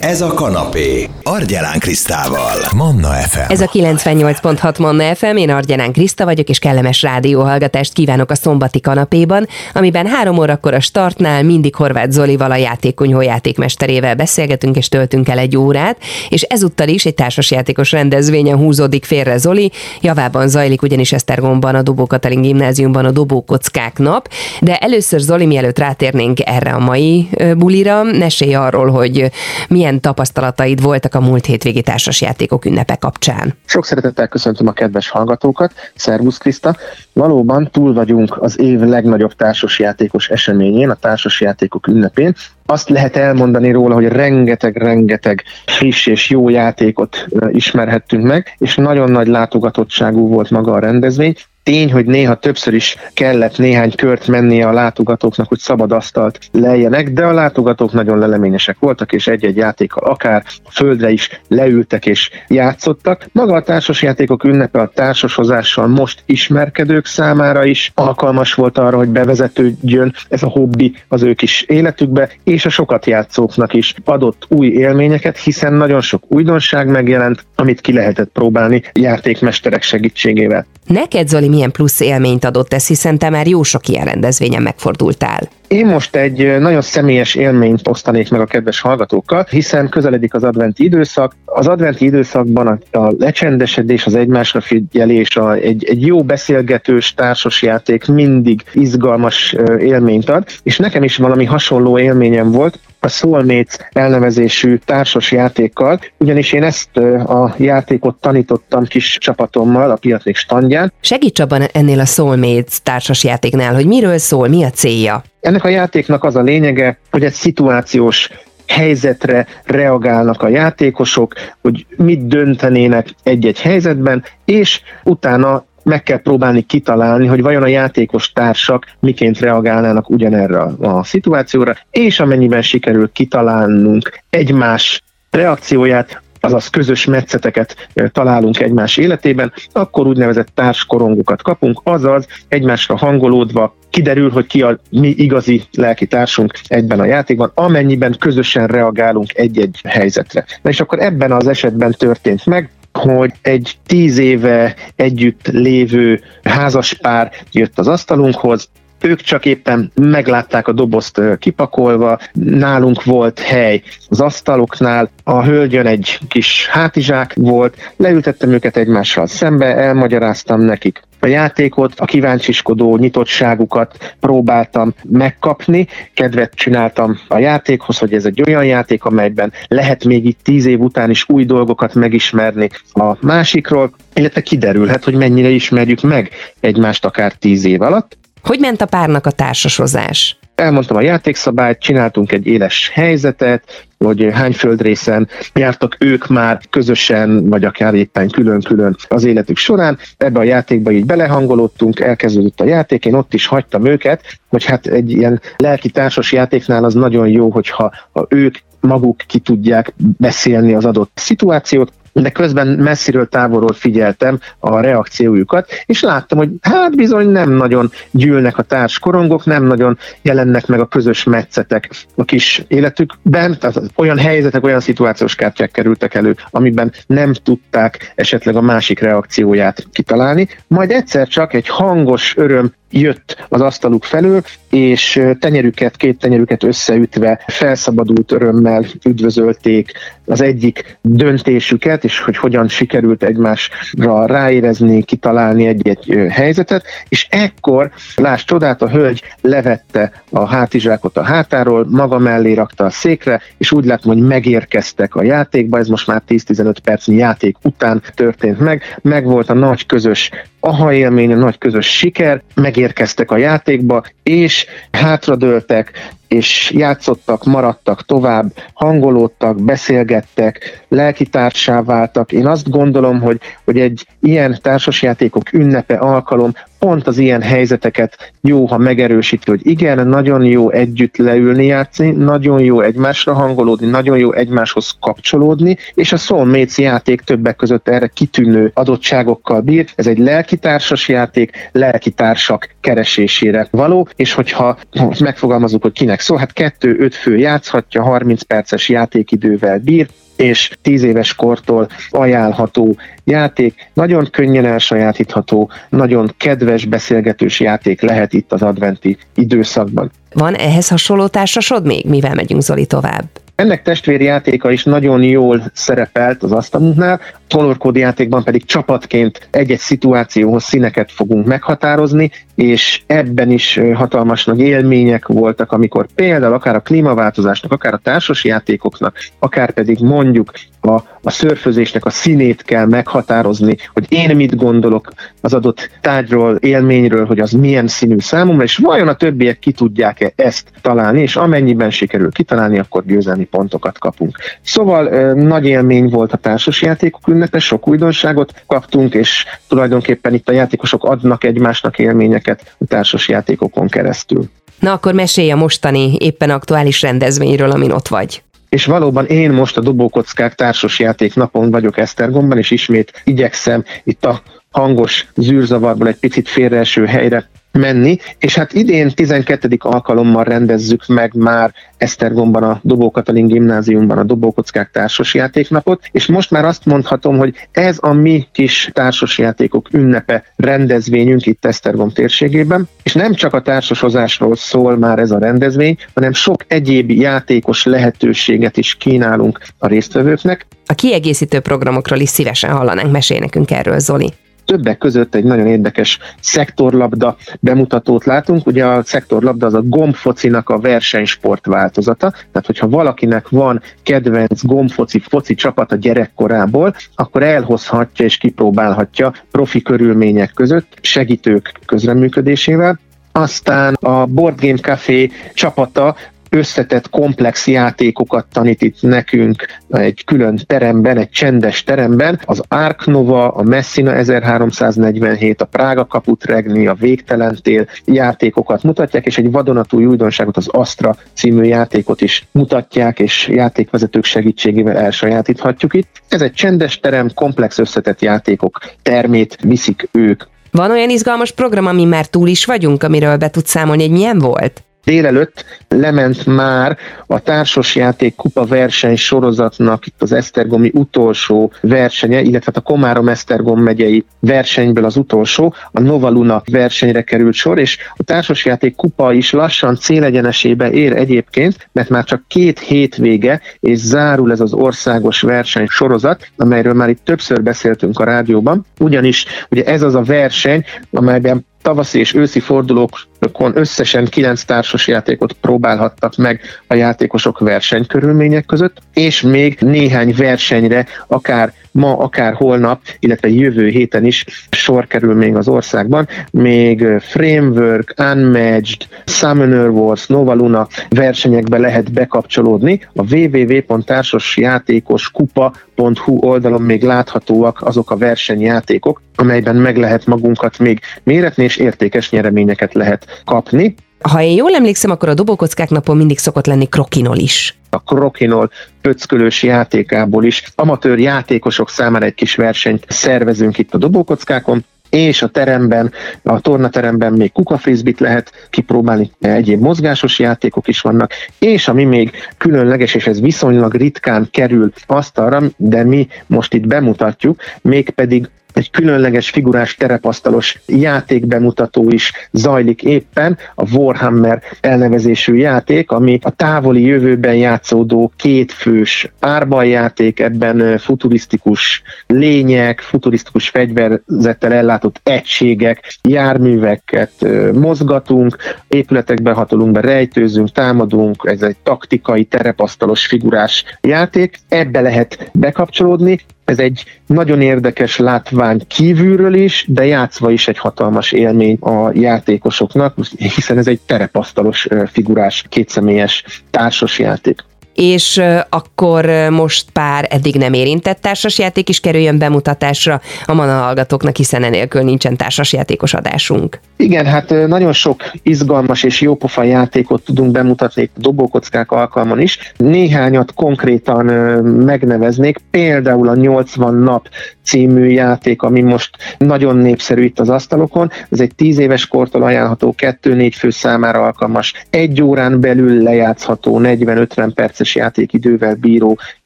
Ez a kanapé. Argyelán Krisztával. Manna FM. Ez a 98.6 Manna FM, én Argyelán Kriszta vagyok, és kellemes rádióhallgatást kívánok a szombati kanapéban, amiben három órakor a startnál mindig Horváth Zolival, a játékonyhó játékmesterével beszélgetünk, és töltünk el egy órát, és ezúttal is egy társasjátékos rendezvényen húzódik félre Zoli, javában zajlik ugyanis Esztergomban, a Dobó Katalin gimnáziumban a Dobókockák nap, de először Zoli, mielőtt rátérnénk erre a mai bulira, mesélj arról, hogy milyen milyen tapasztalataid voltak a múlt hétvégi társasjátékok ünnepe kapcsán? Sok szeretettel köszöntöm a kedves hallgatókat. Szervusz Kriszta! Valóban túl vagyunk az év legnagyobb társasjátékos eseményén, a társasjátékok ünnepén. Azt lehet elmondani róla, hogy rengeteg-rengeteg friss és jó játékot ismerhettünk meg, és nagyon nagy látogatottságú volt maga a rendezvény. Tény, hogy néha többször is kellett néhány kört mennie a látogatóknak, hogy szabad asztalt lejjenek, de a látogatók nagyon leleményesek voltak, és egy-egy játékkal akár földre is leültek és játszottak. Maga a társasjátékok ünnepe a társashozással most ismerkedők számára is alkalmas volt arra, hogy bevezetődjön ez a hobbi az ők is életükbe, és a sokat játszóknak is adott új élményeket, hiszen nagyon sok újdonság megjelent, amit ki lehetett próbálni játékmesterek segítségével. Neked, Zoli, milyen plusz élményt adott ez, hiszen te már jó sok ilyen rendezvényen megfordultál. Én most egy nagyon személyes élményt osztanék meg a kedves hallgatókkal, hiszen közeledik az adventi időszak. Az adventi időszakban a, lecsendesedés, az egymásra figyelés, a, egy, egy jó beszélgetős társasjáték mindig izgalmas élményt ad, és nekem is valami hasonló élményem volt, a Soulmates elnevezésű társas játékkal, ugyanis én ezt a játékot tanítottam kis csapatommal a Piatrik standján. Segíts abban ennél a Soulmates társas játéknál, hogy miről szól, mi a célja? Ennek a játéknak az a lényege, hogy egy szituációs helyzetre reagálnak a játékosok, hogy mit döntenének egy-egy helyzetben, és utána meg kell próbálni kitalálni, hogy vajon a játékos társak miként reagálnának ugyanerre a szituációra, és amennyiben sikerül kitalálnunk egymás reakcióját, azaz közös metszeteket találunk egymás életében, akkor úgynevezett társkorongokat kapunk, azaz egymásra hangolódva kiderül, hogy ki a mi igazi lelki társunk egyben a játékban, amennyiben közösen reagálunk egy-egy helyzetre. Na és akkor ebben az esetben történt meg, hogy egy tíz éve együtt lévő házaspár jött az asztalunkhoz, ők csak éppen meglátták a dobozt kipakolva, nálunk volt hely az asztaloknál, a hölgyön egy kis hátizsák volt, leültettem őket egymással szembe, elmagyaráztam nekik a játékot, a kíváncsiskodó nyitottságukat próbáltam megkapni, kedvet csináltam a játékhoz, hogy ez egy olyan játék, amelyben lehet még itt tíz év után is új dolgokat megismerni a másikról, illetve kiderülhet, hogy mennyire ismerjük meg egymást akár tíz év alatt. Hogy ment a párnak a társasozás? Elmondtam a játékszabályt, csináltunk egy éles helyzetet, hogy hány földrészen jártak ők már közösen, vagy akár éppen külön-külön az életük során. Ebbe a játékba így belehangolódtunk, elkezdődött a játék, én ott is hagytam őket, hogy hát egy ilyen lelki társas játéknál az nagyon jó, hogyha ha ők maguk ki tudják beszélni az adott szituációt, de közben messziről távolról figyeltem a reakciójukat, és láttam, hogy hát bizony nem nagyon gyűlnek a társkorongok, nem nagyon jelennek meg a közös metszetek a kis életükben, tehát olyan helyzetek, olyan szituációs kártyák kerültek elő, amiben nem tudták esetleg a másik reakcióját kitalálni, majd egyszer csak egy hangos öröm jött az asztaluk felől, és tenyerüket, két tenyerüket összeütve felszabadult örömmel üdvözölték az egyik döntésüket, és hogy hogyan sikerült egymásra ráérezni, kitalálni egy-egy helyzetet, és ekkor, láss csodát, a hölgy levette a hátizsákot a hátáról, maga mellé rakta a székre, és úgy látom, hogy megérkeztek a játékba, ez most már 10-15 percnyi játék után történt meg, meg volt a nagy közös aha élmény, nagy közös siker, megérkeztek a játékba, és hátradőltek, és játszottak, maradtak tovább, hangolódtak, beszélgettek, lelkitársá váltak. Én azt gondolom, hogy, hogy egy ilyen társasjátékok ünnepe alkalom pont az ilyen helyzeteket jó, ha megerősíti, hogy igen, nagyon jó együtt leülni játszani, nagyon jó egymásra hangolódni, nagyon jó egymáshoz kapcsolódni, és a Soulmates játék többek között erre kitűnő adottságokkal bír. Ez egy lelkitársas játék, lelkitársak keresésére való, és hogyha megfogalmazunk, hogy kinek szól, hát kettő-öt fő játszhatja, 30 perces játékidővel bír, és 10 éves kortól ajánlható játék, nagyon könnyen elsajátítható, nagyon kedves beszélgetős játék lehet itt az adventi időszakban. Van ehhez hasonló társasod még? Mivel megyünk Zoli tovább? Ennek testvérjátéka is nagyon jól szerepelt az asztalunknál, Color játékban pedig csapatként egy-egy szituációhoz színeket fogunk meghatározni, és ebben is hatalmas nagy élmények voltak, amikor például akár a klímaváltozásnak, akár a társas játékoknak, akár pedig mondjuk a, a szörfözésnek a színét kell meghatározni, hogy én mit gondolok az adott tárgyról, élményről, hogy az milyen színű számomra, és vajon a többiek ki tudják-e ezt találni, és amennyiben sikerül kitalálni, akkor győzelmi pontokat kapunk. Szóval nagy élmény volt a társasjátékok ünnepe, sok újdonságot kaptunk, és tulajdonképpen itt a játékosok adnak egymásnak élményeket a társasjátékokon keresztül. Na akkor mesélj a mostani éppen aktuális rendezvényről, amin ott vagy. És valóban én most a Dobókockák társasjáték napon vagyok Esztergomban, és ismét igyekszem itt a hangos zűrzavarból egy picit félreeső helyre menni, és hát idén 12. alkalommal rendezzük meg már Esztergomban a Dobó Katalin gimnáziumban a Dobókockák társasjátéknapot, és most már azt mondhatom, hogy ez a mi kis társasjátékok ünnepe rendezvényünk itt Esztergom térségében, és nem csak a társashozásról szól már ez a rendezvény, hanem sok egyéb játékos lehetőséget is kínálunk a résztvevőknek. A kiegészítő programokról is szívesen hallanánk, mesél nekünk erről, Zoli többek között egy nagyon érdekes szektorlabda bemutatót látunk. Ugye a szektorlabda az a gombfocinak a versenysport változata, tehát hogyha valakinek van kedvenc gombfoci foci csapat a gyerekkorából, akkor elhozhatja és kipróbálhatja profi körülmények között segítők közreműködésével. Aztán a Board Game Café csapata összetett, komplex játékokat tanít itt nekünk egy külön teremben, egy csendes teremben. Az Ark Nova, a Messina 1347, a Prága Kaput Regni, a Végtelen Tél játékokat mutatják, és egy vadonatúj újdonságot, az Astra című játékot is mutatják, és játékvezetők segítségével elsajátíthatjuk itt. Ez egy csendes terem, komplex összetett játékok termét viszik ők van olyan izgalmas program, ami már túl is vagyunk, amiről be tudsz számolni, hogy milyen volt? Délelőtt lement már a társasjáték kupa verseny sorozatnak itt az Esztergomi utolsó versenye, illetve hát a Komárom-Esztergom megyei versenyből az utolsó, a Nova Luna versenyre került sor, és a társasjáték kupa is lassan célegyenesébe ér egyébként, mert már csak két hétvége, és zárul ez az országos verseny sorozat, amelyről már itt többször beszéltünk a rádióban, ugyanis ugye ez az a verseny, amelyben tavaszi és őszi fordulókon összesen kilenc társas játékot próbálhattak meg a játékosok versenykörülmények között, és még néhány versenyre, akár ma, akár holnap, illetve jövő héten is sor kerül még az országban. Még Framework, Unmatched, Summoner Wars, Nova Luna versenyekbe lehet bekapcsolódni. A www.társasjátékoskupa.hu oldalon még láthatóak azok a versenyjátékok, amelyben meg lehet magunkat még méretni, és értékes nyereményeket lehet kapni. Ha én jól emlékszem, akkor a dobókockák napon mindig szokott lenni krokinol is. A krokinol pöckölős játékából is amatőr játékosok számára egy kis versenyt szervezünk itt a dobókockákon, és a teremben, a tornateremben még kukafrizbit lehet kipróbálni, egyéb mozgásos játékok is vannak, és ami még különleges, és ez viszonylag ritkán kerül asztalra, de mi most itt bemutatjuk, mégpedig egy különleges figurás terepasztalos játékbemutató is zajlik éppen, a Warhammer elnevezésű játék, ami a távoli jövőben játszódó kétfős árbaljáték, ebben futurisztikus lények, futurisztikus fegyverzettel ellátott egységek, járműveket mozgatunk, épületekbe hatolunk be, rejtőzünk, támadunk, ez egy taktikai terepasztalos figurás játék, ebbe lehet bekapcsolódni, ez egy nagyon érdekes látvány kívülről is, de játszva is egy hatalmas élmény a játékosoknak, hiszen ez egy terepasztalos figurás, kétszemélyes társas játék. És akkor most pár eddig nem érintett társasjáték is kerüljön bemutatásra a Mana hallgatóknak, hiszen enélkül nincsen társasjátékos adásunk. Igen, hát nagyon sok izgalmas és jópofa játékot tudunk bemutatni dobókockák alkalman is. Néhányat konkrétan megneveznék, például a 80 nap című játék, ami most nagyon népszerű itt az asztalokon. Ez egy 10 éves kortól ajánlható, 2-4 fő számára alkalmas, egy órán belül lejátszható, 40-50 perces játékidővel bíró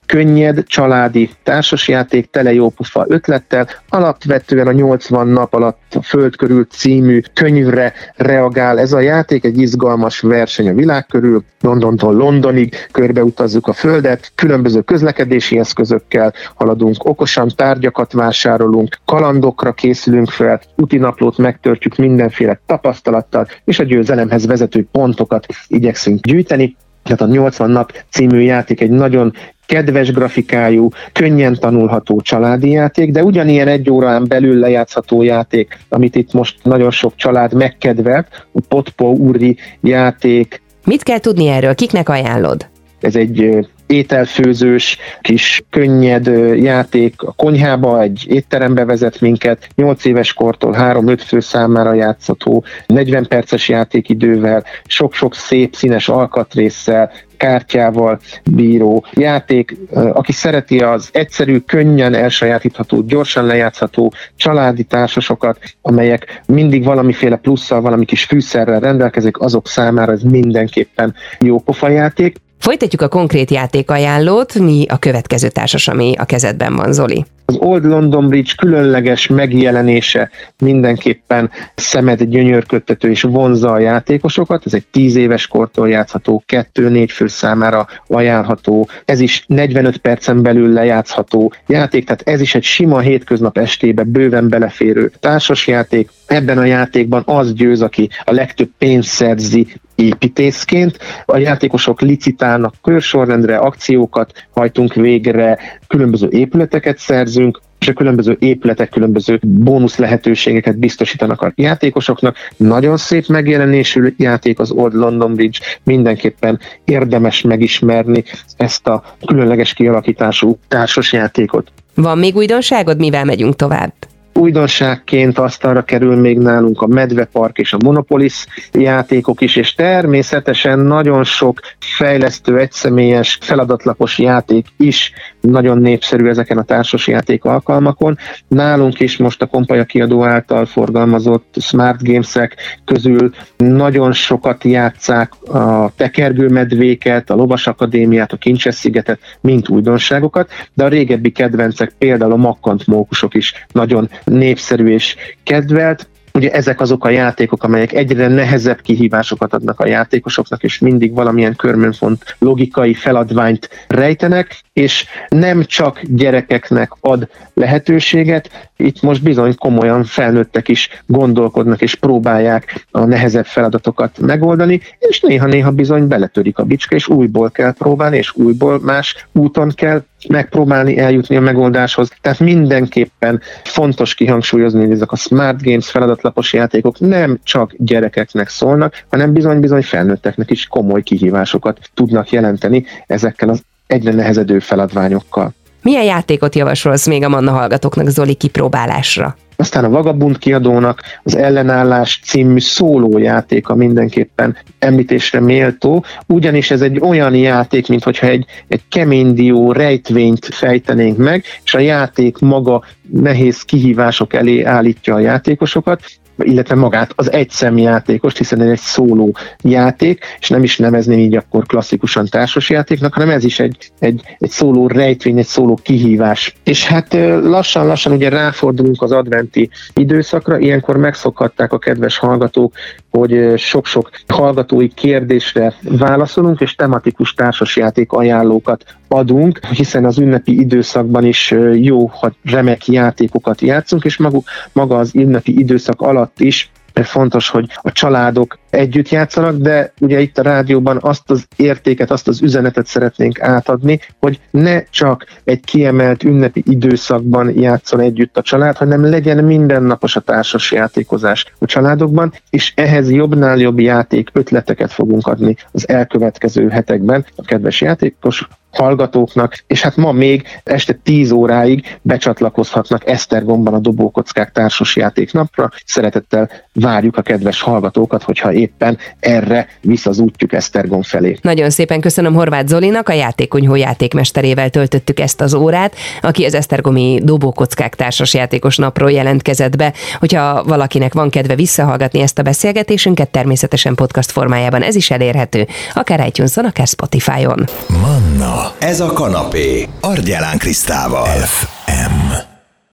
könnyed, családi társasjáték, tele jópofa ötlettel, alapvetően a 80 nap alatt a Föld körül című könyvre reagál ez a játék, egy izgalmas verseny a világ körül, Londontól Londonig körbeutazzuk a Földet, különböző közlekedési eszközökkel haladunk, okosan tárgyakat vásárolunk, kalandokra készülünk fel, utinaplót megtörtjük mindenféle tapasztalattal, és a győzelemhez vezető pontokat igyekszünk gyűjteni. Tehát a 80 nap című játék egy nagyon kedves grafikájú, könnyen tanulható családi játék, de ugyanilyen egy órán belül lejátszható játék, amit itt most nagyon sok család megkedvelt, a Potpo Uri játék. Mit kell tudni erről? Kiknek ajánlod? Ez egy ételfőzős, kis könnyed játék a konyhába, egy étterembe vezet minket, 8 éves kortól 3-5 fő számára játszható, 40 perces játékidővel, sok-sok szép színes alkatrészsel, kártyával bíró játék. Aki szereti az egyszerű, könnyen elsajátítható, gyorsan lejátszható családi társasokat, amelyek mindig valamiféle plusszal, valami kis fűszerrel rendelkezik, azok számára ez mindenképpen jó pofa játék. Folytatjuk a konkrét játékajánlót, mi a következő társas, ami a kezedben van, Zoli? Az Old London Bridge különleges megjelenése mindenképpen szemed gyönyörködtető és vonza a játékosokat. Ez egy 10 éves kortól játszható, 2-4 fő számára ajánlható. Ez is 45 percen belül lejátszható játék, tehát ez is egy sima hétköznap estébe bőven beleférő társasjáték. Ebben a játékban az győz, aki a legtöbb pénzt szerzi építészként. A játékosok licitálnak körsorrendre, akciókat hajtunk végre, különböző épületeket szerzünk, és a különböző épületek különböző bónusz lehetőségeket biztosítanak a játékosoknak. Nagyon szép megjelenésű játék az Old London Bridge, mindenképpen érdemes megismerni ezt a különleges kialakítású társasjátékot. Van még újdonságod, mivel megyünk tovább? Újdonságként asztalra kerül még nálunk a Medvepark és a Monopolis játékok is, és természetesen nagyon sok fejlesztő, egyszemélyes, feladatlapos játék is nagyon népszerű ezeken a társas játék alkalmakon. Nálunk is most a Kompaya kiadó által forgalmazott Smart Games-ek közül nagyon sokat játszák a tekergőmedvéket, a Lovas Akadémiát, a Kincses szigetet, mint újdonságokat, de a régebbi kedvencek, például a Makkant mókusok is nagyon népszerű és kedvelt. Ugye ezek azok a játékok, amelyek egyre nehezebb kihívásokat adnak a játékosoknak, és mindig valamilyen körmönfont logikai feladványt rejtenek, és nem csak gyerekeknek ad lehetőséget, itt most bizony komolyan felnőttek is gondolkodnak és próbálják a nehezebb feladatokat megoldani, és néha-néha bizony beletörik a bicska, és újból kell próbálni, és újból más úton kell megpróbálni eljutni a megoldáshoz. Tehát mindenképpen fontos kihangsúlyozni, hogy ezek a smart games, feladatlapos játékok nem csak gyerekeknek szólnak, hanem bizony-bizony felnőtteknek is komoly kihívásokat tudnak jelenteni ezekkel az egyre nehezedő feladványokkal. Milyen játékot javasolsz még a Manna hallgatóknak Zoli kipróbálásra? Aztán a Vagabund kiadónak az Ellenállás című szólójátéka mindenképpen említésre méltó, ugyanis ez egy olyan játék, mint hogyha egy, egy kemény dió rejtvényt fejtenénk meg, és a játék maga nehéz kihívások elé állítja a játékosokat, illetve magát az egy játékost, hiszen ez egy szóló játék, és nem is nevezném így akkor klasszikusan társas játéknak, hanem ez is egy, egy, egy szóló rejtvény, egy szóló kihívás. És hát lassan-lassan ugye ráfordulunk az adventi időszakra, ilyenkor megszokhatták a kedves hallgatók, hogy sok-sok hallgatói kérdésre válaszolunk, és tematikus társasjáték ajánlókat adunk, hiszen az ünnepi időszakban is jó, ha remek játékokat játszunk, és maguk, maga az ünnepi időszak alatt is mert fontos, hogy a családok együtt játszanak, de ugye itt a rádióban azt az értéket, azt az üzenetet szeretnénk átadni, hogy ne csak egy kiemelt ünnepi időszakban játszon együtt a család, hanem legyen mindennapos a társas játékozás a családokban, és ehhez jobbnál jobb játék ötleteket fogunk adni az elkövetkező hetekben. A kedves játékos hallgatóknak, és hát ma még este 10 óráig becsatlakozhatnak Esztergomban a Dobókockák társas játéknapra. Szeretettel várjuk a kedves hallgatókat, hogyha éppen erre visz az útjuk Esztergom felé. Nagyon szépen köszönöm Horváth Zolinak, a játékonyhó játékmesterével töltöttük ezt az órát, aki az Esztergomi Dobókockák társas játékos napról jelentkezett be. Hogyha valakinek van kedve visszahallgatni ezt a beszélgetésünket, természetesen podcast formájában ez is elérhető, akár iTunes-on, akár Spotify-on. Manna, ez a kanapé. Argyelán Krisztával. FM.